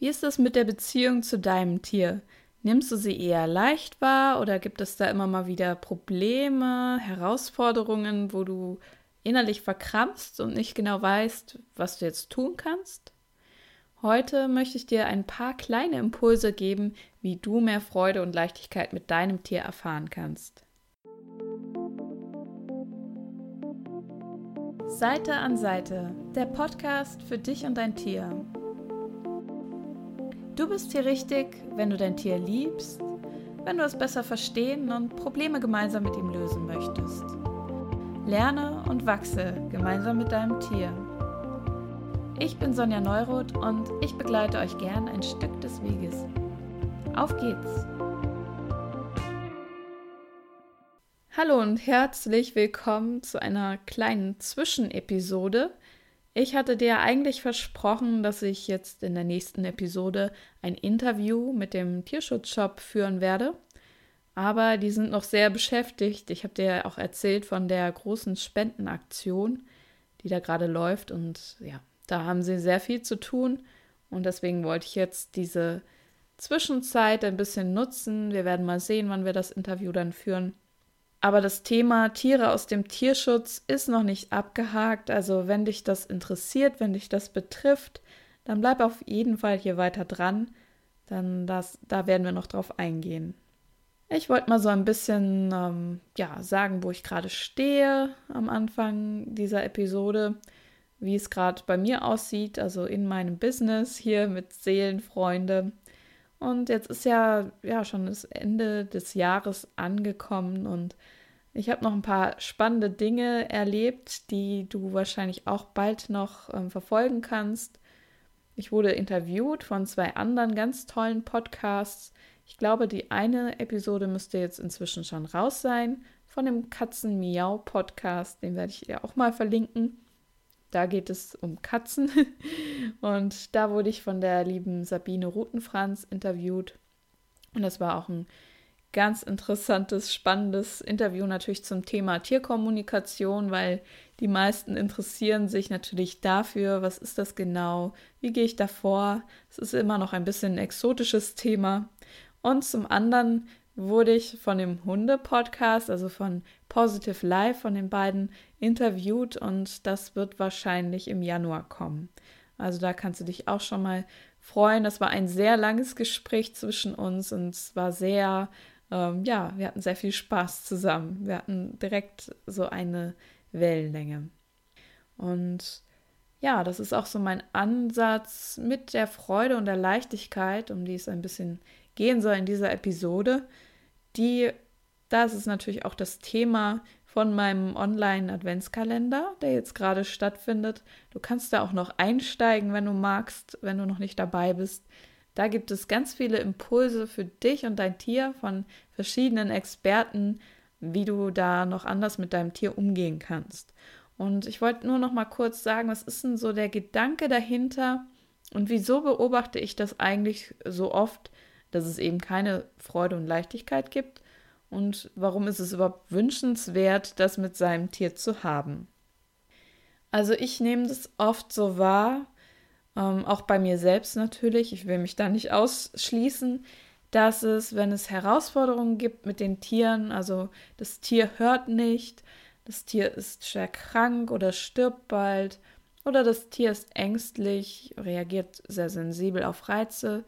Wie ist es mit der Beziehung zu deinem Tier? Nimmst du sie eher leicht wahr oder gibt es da immer mal wieder Probleme, Herausforderungen, wo du innerlich verkrampfst und nicht genau weißt, was du jetzt tun kannst? Heute möchte ich dir ein paar kleine Impulse geben, wie du mehr Freude und Leichtigkeit mit deinem Tier erfahren kannst. Seite an Seite, der Podcast für dich und dein Tier. Du bist hier richtig, wenn du dein Tier liebst, wenn du es besser verstehen und Probleme gemeinsam mit ihm lösen möchtest. Lerne und wachse gemeinsam mit deinem Tier. Ich bin Sonja Neuroth und ich begleite euch gern ein Stück des Weges. Auf geht's! Hallo und herzlich willkommen zu einer kleinen Zwischenepisode. Ich hatte dir eigentlich versprochen, dass ich jetzt in der nächsten Episode ein Interview mit dem Tierschutzshop führen werde. Aber die sind noch sehr beschäftigt. Ich habe dir auch erzählt von der großen Spendenaktion, die da gerade läuft. Und ja, da haben sie sehr viel zu tun und deswegen wollte ich jetzt diese Zwischenzeit ein bisschen nutzen. Wir werden mal sehen, wann wir das Interview dann führen. Aber das Thema Tiere aus dem Tierschutz ist noch nicht abgehakt. Also wenn dich das interessiert, wenn dich das betrifft, dann bleib auf jeden Fall hier weiter dran. Dann das, da werden wir noch drauf eingehen. Ich wollte mal so ein bisschen ähm, ja, sagen, wo ich gerade stehe am Anfang dieser Episode wie es gerade bei mir aussieht, also in meinem Business hier mit Seelenfreunde. Und jetzt ist ja, ja schon das Ende des Jahres angekommen und ich habe noch ein paar spannende Dinge erlebt, die du wahrscheinlich auch bald noch ähm, verfolgen kannst. Ich wurde interviewt von zwei anderen ganz tollen Podcasts. Ich glaube, die eine Episode müsste jetzt inzwischen schon raus sein von dem Katzen Miau Podcast. Den werde ich dir auch mal verlinken. Da geht es um Katzen. Und da wurde ich von der lieben Sabine Rutenfranz interviewt. Und das war auch ein ganz interessantes, spannendes Interview natürlich zum Thema Tierkommunikation, weil die meisten interessieren sich natürlich dafür, was ist das genau, wie gehe ich da vor. Es ist immer noch ein bisschen ein exotisches Thema. Und zum anderen wurde ich von dem Hunde-Podcast, also von Positive Life, von den beiden interviewt und das wird wahrscheinlich im Januar kommen. Also da kannst du dich auch schon mal freuen. Das war ein sehr langes Gespräch zwischen uns und es war sehr, ähm, ja, wir hatten sehr viel Spaß zusammen. Wir hatten direkt so eine Wellenlänge. Und ja, das ist auch so mein Ansatz mit der Freude und der Leichtigkeit, um die es ein bisschen gehen soll in dieser Episode, die, das ist natürlich auch das Thema von meinem Online-Adventskalender, der jetzt gerade stattfindet. Du kannst da auch noch einsteigen, wenn du magst, wenn du noch nicht dabei bist. Da gibt es ganz viele Impulse für dich und dein Tier von verschiedenen Experten, wie du da noch anders mit deinem Tier umgehen kannst. Und ich wollte nur noch mal kurz sagen, was ist denn so der Gedanke dahinter und wieso beobachte ich das eigentlich so oft, dass es eben keine Freude und Leichtigkeit gibt und warum ist es überhaupt wünschenswert, das mit seinem Tier zu haben. Also ich nehme das oft so wahr, ähm, auch bei mir selbst natürlich, ich will mich da nicht ausschließen, dass es, wenn es Herausforderungen gibt mit den Tieren, also das Tier hört nicht, das Tier ist schwer krank oder stirbt bald oder das Tier ist ängstlich, reagiert sehr sensibel auf Reize,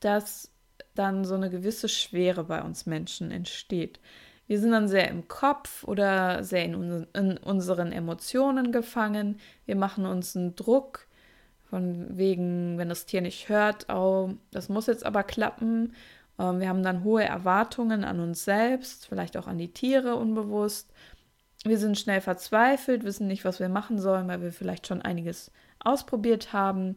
dass dann so eine gewisse Schwere bei uns Menschen entsteht. Wir sind dann sehr im Kopf oder sehr in, un in unseren Emotionen gefangen. Wir machen uns einen Druck von wegen, wenn das Tier nicht hört, oh, das muss jetzt aber klappen. Ähm, wir haben dann hohe Erwartungen an uns selbst, vielleicht auch an die Tiere unbewusst. Wir sind schnell verzweifelt, wissen nicht, was wir machen sollen, weil wir vielleicht schon einiges ausprobiert haben.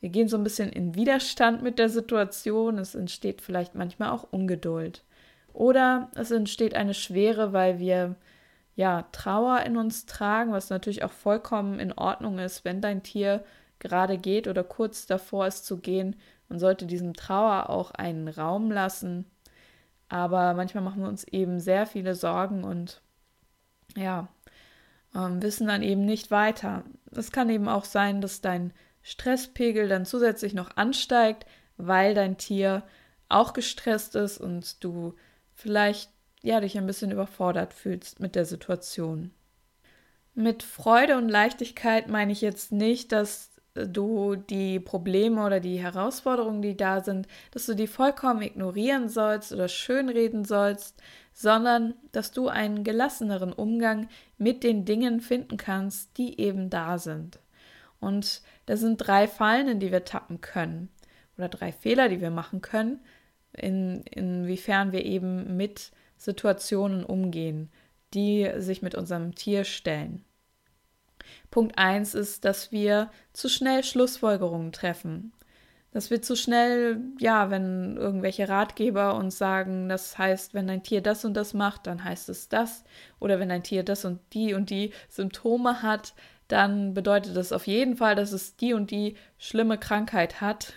Wir gehen so ein bisschen in Widerstand mit der Situation. Es entsteht vielleicht manchmal auch Ungeduld. Oder es entsteht eine Schwere, weil wir ja Trauer in uns tragen, was natürlich auch vollkommen in Ordnung ist, wenn dein Tier gerade geht oder kurz davor ist zu gehen. Man sollte diesem Trauer auch einen Raum lassen. Aber manchmal machen wir uns eben sehr viele Sorgen und ja, ähm, wissen dann eben nicht weiter. Es kann eben auch sein, dass dein Stresspegel dann zusätzlich noch ansteigt, weil dein Tier auch gestresst ist und du vielleicht ja dich ein bisschen überfordert fühlst mit der Situation. Mit Freude und Leichtigkeit meine ich jetzt nicht, dass du die Probleme oder die Herausforderungen, die da sind, dass du die vollkommen ignorieren sollst oder schönreden sollst, sondern dass du einen gelasseneren Umgang mit den Dingen finden kannst, die eben da sind. Und da sind drei Fallen, in die wir tappen können oder drei Fehler, die wir machen können, in, inwiefern wir eben mit Situationen umgehen, die sich mit unserem Tier stellen. Punkt 1 ist, dass wir zu schnell Schlussfolgerungen treffen. Dass wir zu schnell, ja, wenn irgendwelche Ratgeber uns sagen, das heißt, wenn ein Tier das und das macht, dann heißt es das. Oder wenn ein Tier das und die und die Symptome hat, dann bedeutet das auf jeden Fall, dass es die und die schlimme Krankheit hat.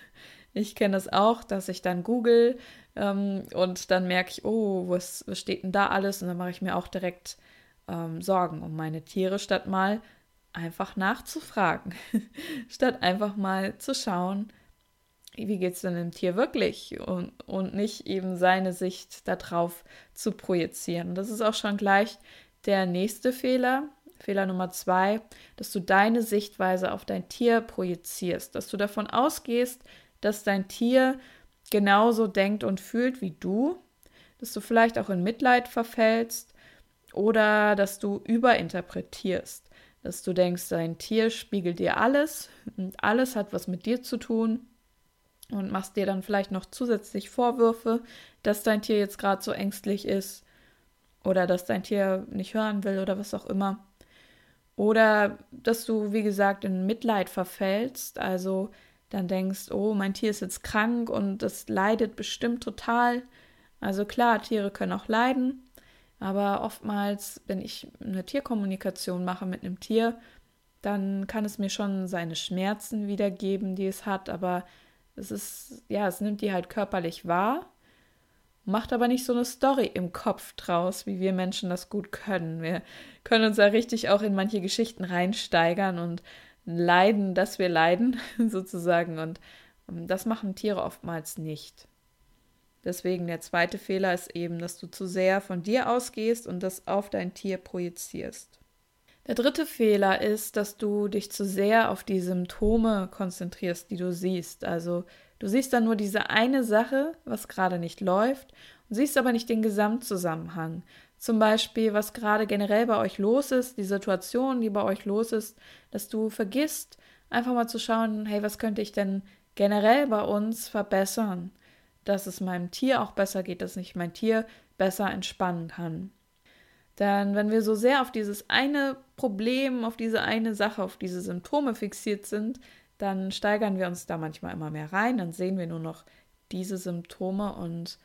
Ich kenne das auch, dass ich dann google ähm, und dann merke ich, oh, was, was, steht denn da alles? Und dann mache ich mir auch direkt ähm, Sorgen um meine Tiere, statt mal einfach nachzufragen, statt einfach mal zu schauen, wie geht es denn dem Tier wirklich und, und nicht eben seine Sicht darauf zu projizieren. Und das ist auch schon gleich der nächste Fehler, Fehler Nummer zwei, dass du deine Sichtweise auf dein Tier projizierst, dass du davon ausgehst, dass dein Tier genauso denkt und fühlt wie du, dass du vielleicht auch in Mitleid verfällst oder dass du überinterpretierst, dass du denkst, dein Tier spiegelt dir alles und alles hat was mit dir zu tun und machst dir dann vielleicht noch zusätzlich Vorwürfe, dass dein Tier jetzt gerade so ängstlich ist oder dass dein Tier nicht hören will oder was auch immer. Oder dass du, wie gesagt, in Mitleid verfällst, also dann denkst, oh, mein Tier ist jetzt krank und das leidet bestimmt total. Also klar, Tiere können auch leiden, aber oftmals, wenn ich eine Tierkommunikation mache mit einem Tier, dann kann es mir schon seine Schmerzen wiedergeben, die es hat, aber es ist, ja, es nimmt die halt körperlich wahr, macht aber nicht so eine Story im Kopf draus, wie wir Menschen das gut können. Wir können uns ja richtig auch in manche Geschichten reinsteigern und leiden, dass wir leiden, sozusagen. Und ähm, das machen Tiere oftmals nicht. Deswegen der zweite Fehler ist eben, dass du zu sehr von dir ausgehst und das auf dein Tier projizierst. Der dritte Fehler ist, dass du dich zu sehr auf die Symptome konzentrierst, die du siehst. Also du siehst dann nur diese eine Sache, was gerade nicht läuft, und siehst aber nicht den Gesamtzusammenhang. Zum Beispiel, was gerade generell bei euch los ist, die Situation, die bei euch los ist, dass du vergisst, einfach mal zu schauen, hey, was könnte ich denn generell bei uns verbessern, dass es meinem Tier auch besser geht, dass ich mein Tier besser entspannen kann. Denn wenn wir so sehr auf dieses eine Problem, auf diese eine Sache, auf diese Symptome fixiert sind, dann steigern wir uns da manchmal immer mehr rein, dann sehen wir nur noch diese Symptome und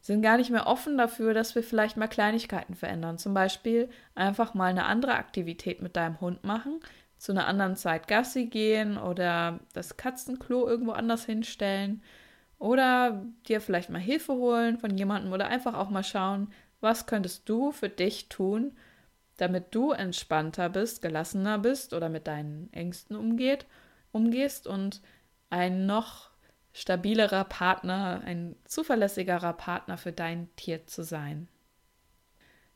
sind gar nicht mehr offen dafür, dass wir vielleicht mal Kleinigkeiten verändern. Zum Beispiel einfach mal eine andere Aktivität mit deinem Hund machen, zu einer anderen Zeit Gassi gehen oder das Katzenklo irgendwo anders hinstellen oder dir vielleicht mal Hilfe holen von jemandem oder einfach auch mal schauen, was könntest du für dich tun, damit du entspannter bist, gelassener bist oder mit deinen Ängsten umgeht, umgehst und ein noch stabilerer Partner, ein zuverlässigerer Partner für dein Tier zu sein.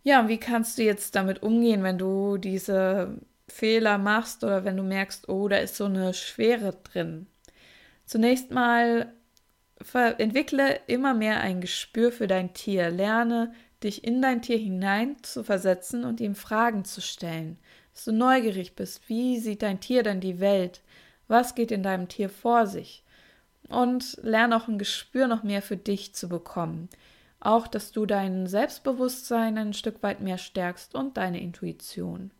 Ja, und wie kannst du jetzt damit umgehen, wenn du diese Fehler machst oder wenn du merkst, oh, da ist so eine Schwere drin? Zunächst mal entwickle immer mehr ein Gespür für dein Tier. Lerne, dich in dein Tier hinein zu versetzen und ihm Fragen zu stellen. Dass du neugierig bist. Wie sieht dein Tier denn die Welt? Was geht in deinem Tier vor sich? und lerne auch ein Gespür noch mehr für dich zu bekommen. Auch, dass du dein Selbstbewusstsein ein Stück weit mehr stärkst und deine Intuition.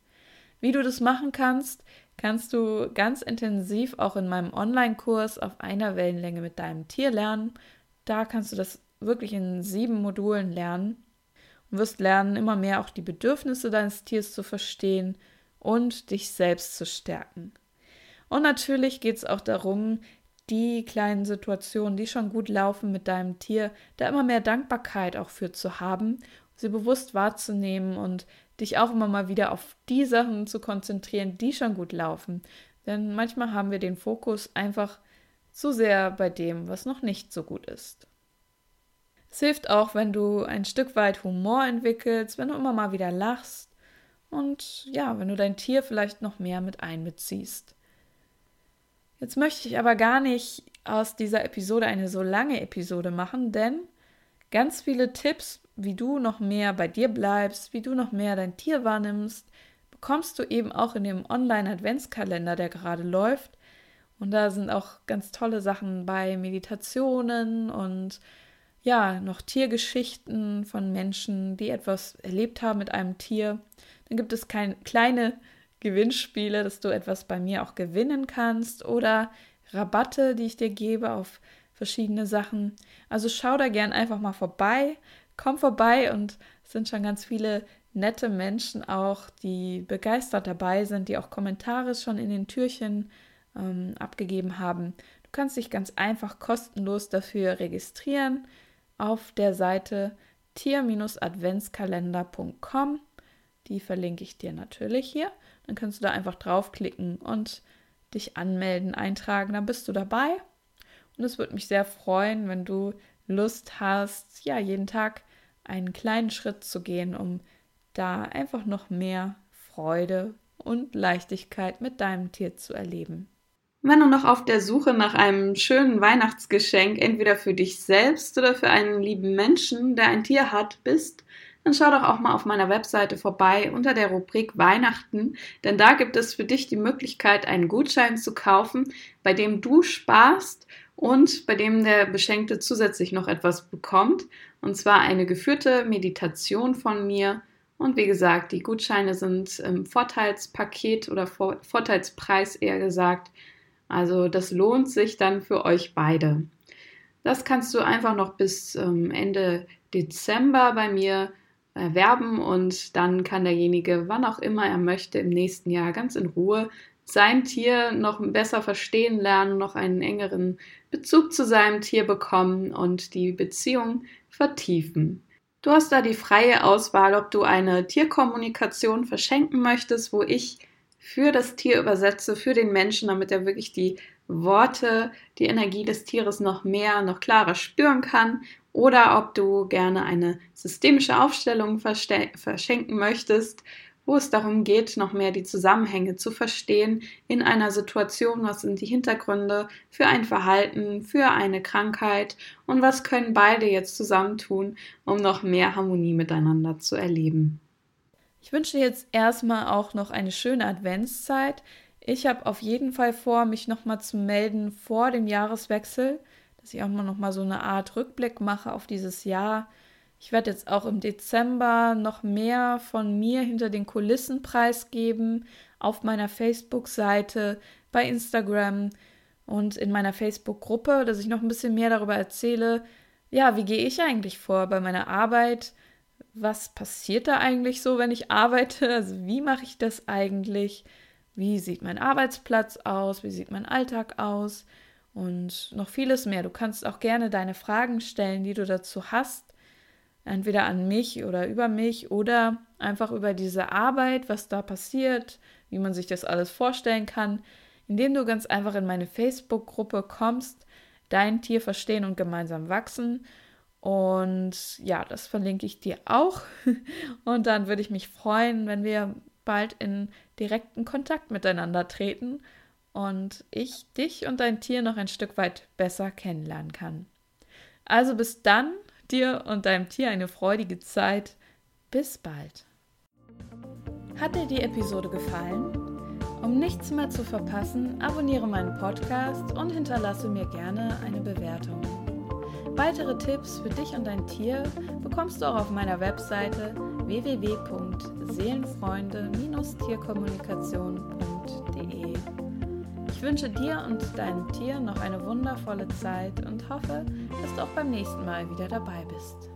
Wie du das machen kannst, kannst du ganz intensiv auch in meinem Online-Kurs auf einer Wellenlänge mit deinem Tier lernen. Da kannst du das wirklich in sieben Modulen lernen wirst lernen, immer mehr auch die Bedürfnisse deines Tiers zu verstehen und dich selbst zu stärken. Und natürlich geht es auch darum, die kleinen Situationen, die schon gut laufen mit deinem Tier, da immer mehr Dankbarkeit auch für zu haben, sie bewusst wahrzunehmen und dich auch immer mal wieder auf die Sachen zu konzentrieren, die schon gut laufen. Denn manchmal haben wir den Fokus einfach zu sehr bei dem, was noch nicht so gut ist. Es hilft auch, wenn du ein Stück weit Humor entwickelst, wenn du immer mal wieder lachst und ja, wenn du dein Tier vielleicht noch mehr mit einbeziehst. Jetzt möchte ich aber gar nicht aus dieser Episode eine so lange Episode machen, denn ganz viele Tipps, wie du noch mehr bei dir bleibst, wie du noch mehr dein Tier wahrnimmst, bekommst du eben auch in dem Online-Adventskalender, der gerade läuft. Und da sind auch ganz tolle Sachen bei Meditationen und ja, noch Tiergeschichten von Menschen, die etwas erlebt haben mit einem Tier. Dann gibt es kein, kleine Gewinnspiele, dass du etwas bei mir auch gewinnen kannst oder Rabatte, die ich dir gebe auf verschiedene Sachen. Also schau da gern einfach mal vorbei, komm vorbei und es sind schon ganz viele nette Menschen auch, die begeistert dabei sind, die auch Kommentare schon in den Türchen ähm, abgegeben haben. Du kannst dich ganz einfach kostenlos dafür registrieren auf der Seite tier-adventskalender.com. Die verlinke ich dir natürlich hier. Dann kannst du da einfach draufklicken und dich anmelden, eintragen. Dann bist du dabei. Und es würde mich sehr freuen, wenn du Lust hast, ja, jeden Tag einen kleinen Schritt zu gehen, um da einfach noch mehr Freude und Leichtigkeit mit deinem Tier zu erleben. Wenn du noch auf der Suche nach einem schönen Weihnachtsgeschenk, entweder für dich selbst oder für einen lieben Menschen, der ein Tier hat, bist, dann schau doch auch mal auf meiner Webseite vorbei unter der Rubrik Weihnachten, denn da gibt es für dich die Möglichkeit, einen Gutschein zu kaufen, bei dem du sparst und bei dem der Beschenkte zusätzlich noch etwas bekommt, und zwar eine geführte Meditation von mir. Und wie gesagt, die Gutscheine sind im Vorteilspaket oder Vorteilspreis eher gesagt also das lohnt sich dann für euch beide. Das kannst du einfach noch bis ähm, Ende Dezember bei mir erwerben und dann kann derjenige, wann auch immer er möchte, im nächsten Jahr ganz in Ruhe sein Tier noch besser verstehen lernen, noch einen engeren Bezug zu seinem Tier bekommen und die Beziehung vertiefen. Du hast da die freie Auswahl, ob du eine Tierkommunikation verschenken möchtest, wo ich für das Tier übersetze, für den Menschen, damit er wirklich die Worte, die Energie des Tieres noch mehr, noch klarer spüren kann. Oder ob du gerne eine systemische Aufstellung verschenken möchtest, wo es darum geht, noch mehr die Zusammenhänge zu verstehen in einer Situation, was sind die Hintergründe für ein Verhalten, für eine Krankheit und was können beide jetzt zusammentun, um noch mehr Harmonie miteinander zu erleben. Ich wünsche dir jetzt erstmal auch noch eine schöne Adventszeit. Ich habe auf jeden Fall vor, mich nochmal zu melden vor dem Jahreswechsel, dass ich auch mal nochmal so eine Art Rückblick mache auf dieses Jahr. Ich werde jetzt auch im Dezember noch mehr von mir hinter den Kulissen preisgeben auf meiner Facebook-Seite, bei Instagram und in meiner Facebook-Gruppe, dass ich noch ein bisschen mehr darüber erzähle, ja, wie gehe ich eigentlich vor bei meiner Arbeit, was passiert da eigentlich so, wenn ich arbeite? Also wie mache ich das eigentlich? Wie sieht mein Arbeitsplatz aus? Wie sieht mein Alltag aus? Und noch vieles mehr. Du kannst auch gerne deine Fragen stellen, die du dazu hast. Entweder an mich oder über mich oder einfach über diese Arbeit, was da passiert, wie man sich das alles vorstellen kann, indem du ganz einfach in meine Facebook-Gruppe kommst, dein Tier verstehen und gemeinsam wachsen und ja, das verlinke ich dir auch. Und dann würde ich mich freuen, wenn wir bald in direkten Kontakt miteinander treten und ich dich und dein Tier noch ein Stück weit besser kennenlernen kann. Also bis dann, dir und deinem Tier eine freudige Zeit. Bis bald. Hat dir die Episode gefallen? Um nichts mehr zu verpassen, abonniere meinen Podcast und hinterlasse mir gerne eine Bewertung. Weitere Tipps für dich und dein Tier bekommst du auch auf meiner Webseite www.seelenfreunde-tierkommunikation.de. Ich wünsche dir und deinem Tier noch eine wundervolle Zeit und hoffe, dass du auch beim nächsten Mal wieder dabei bist.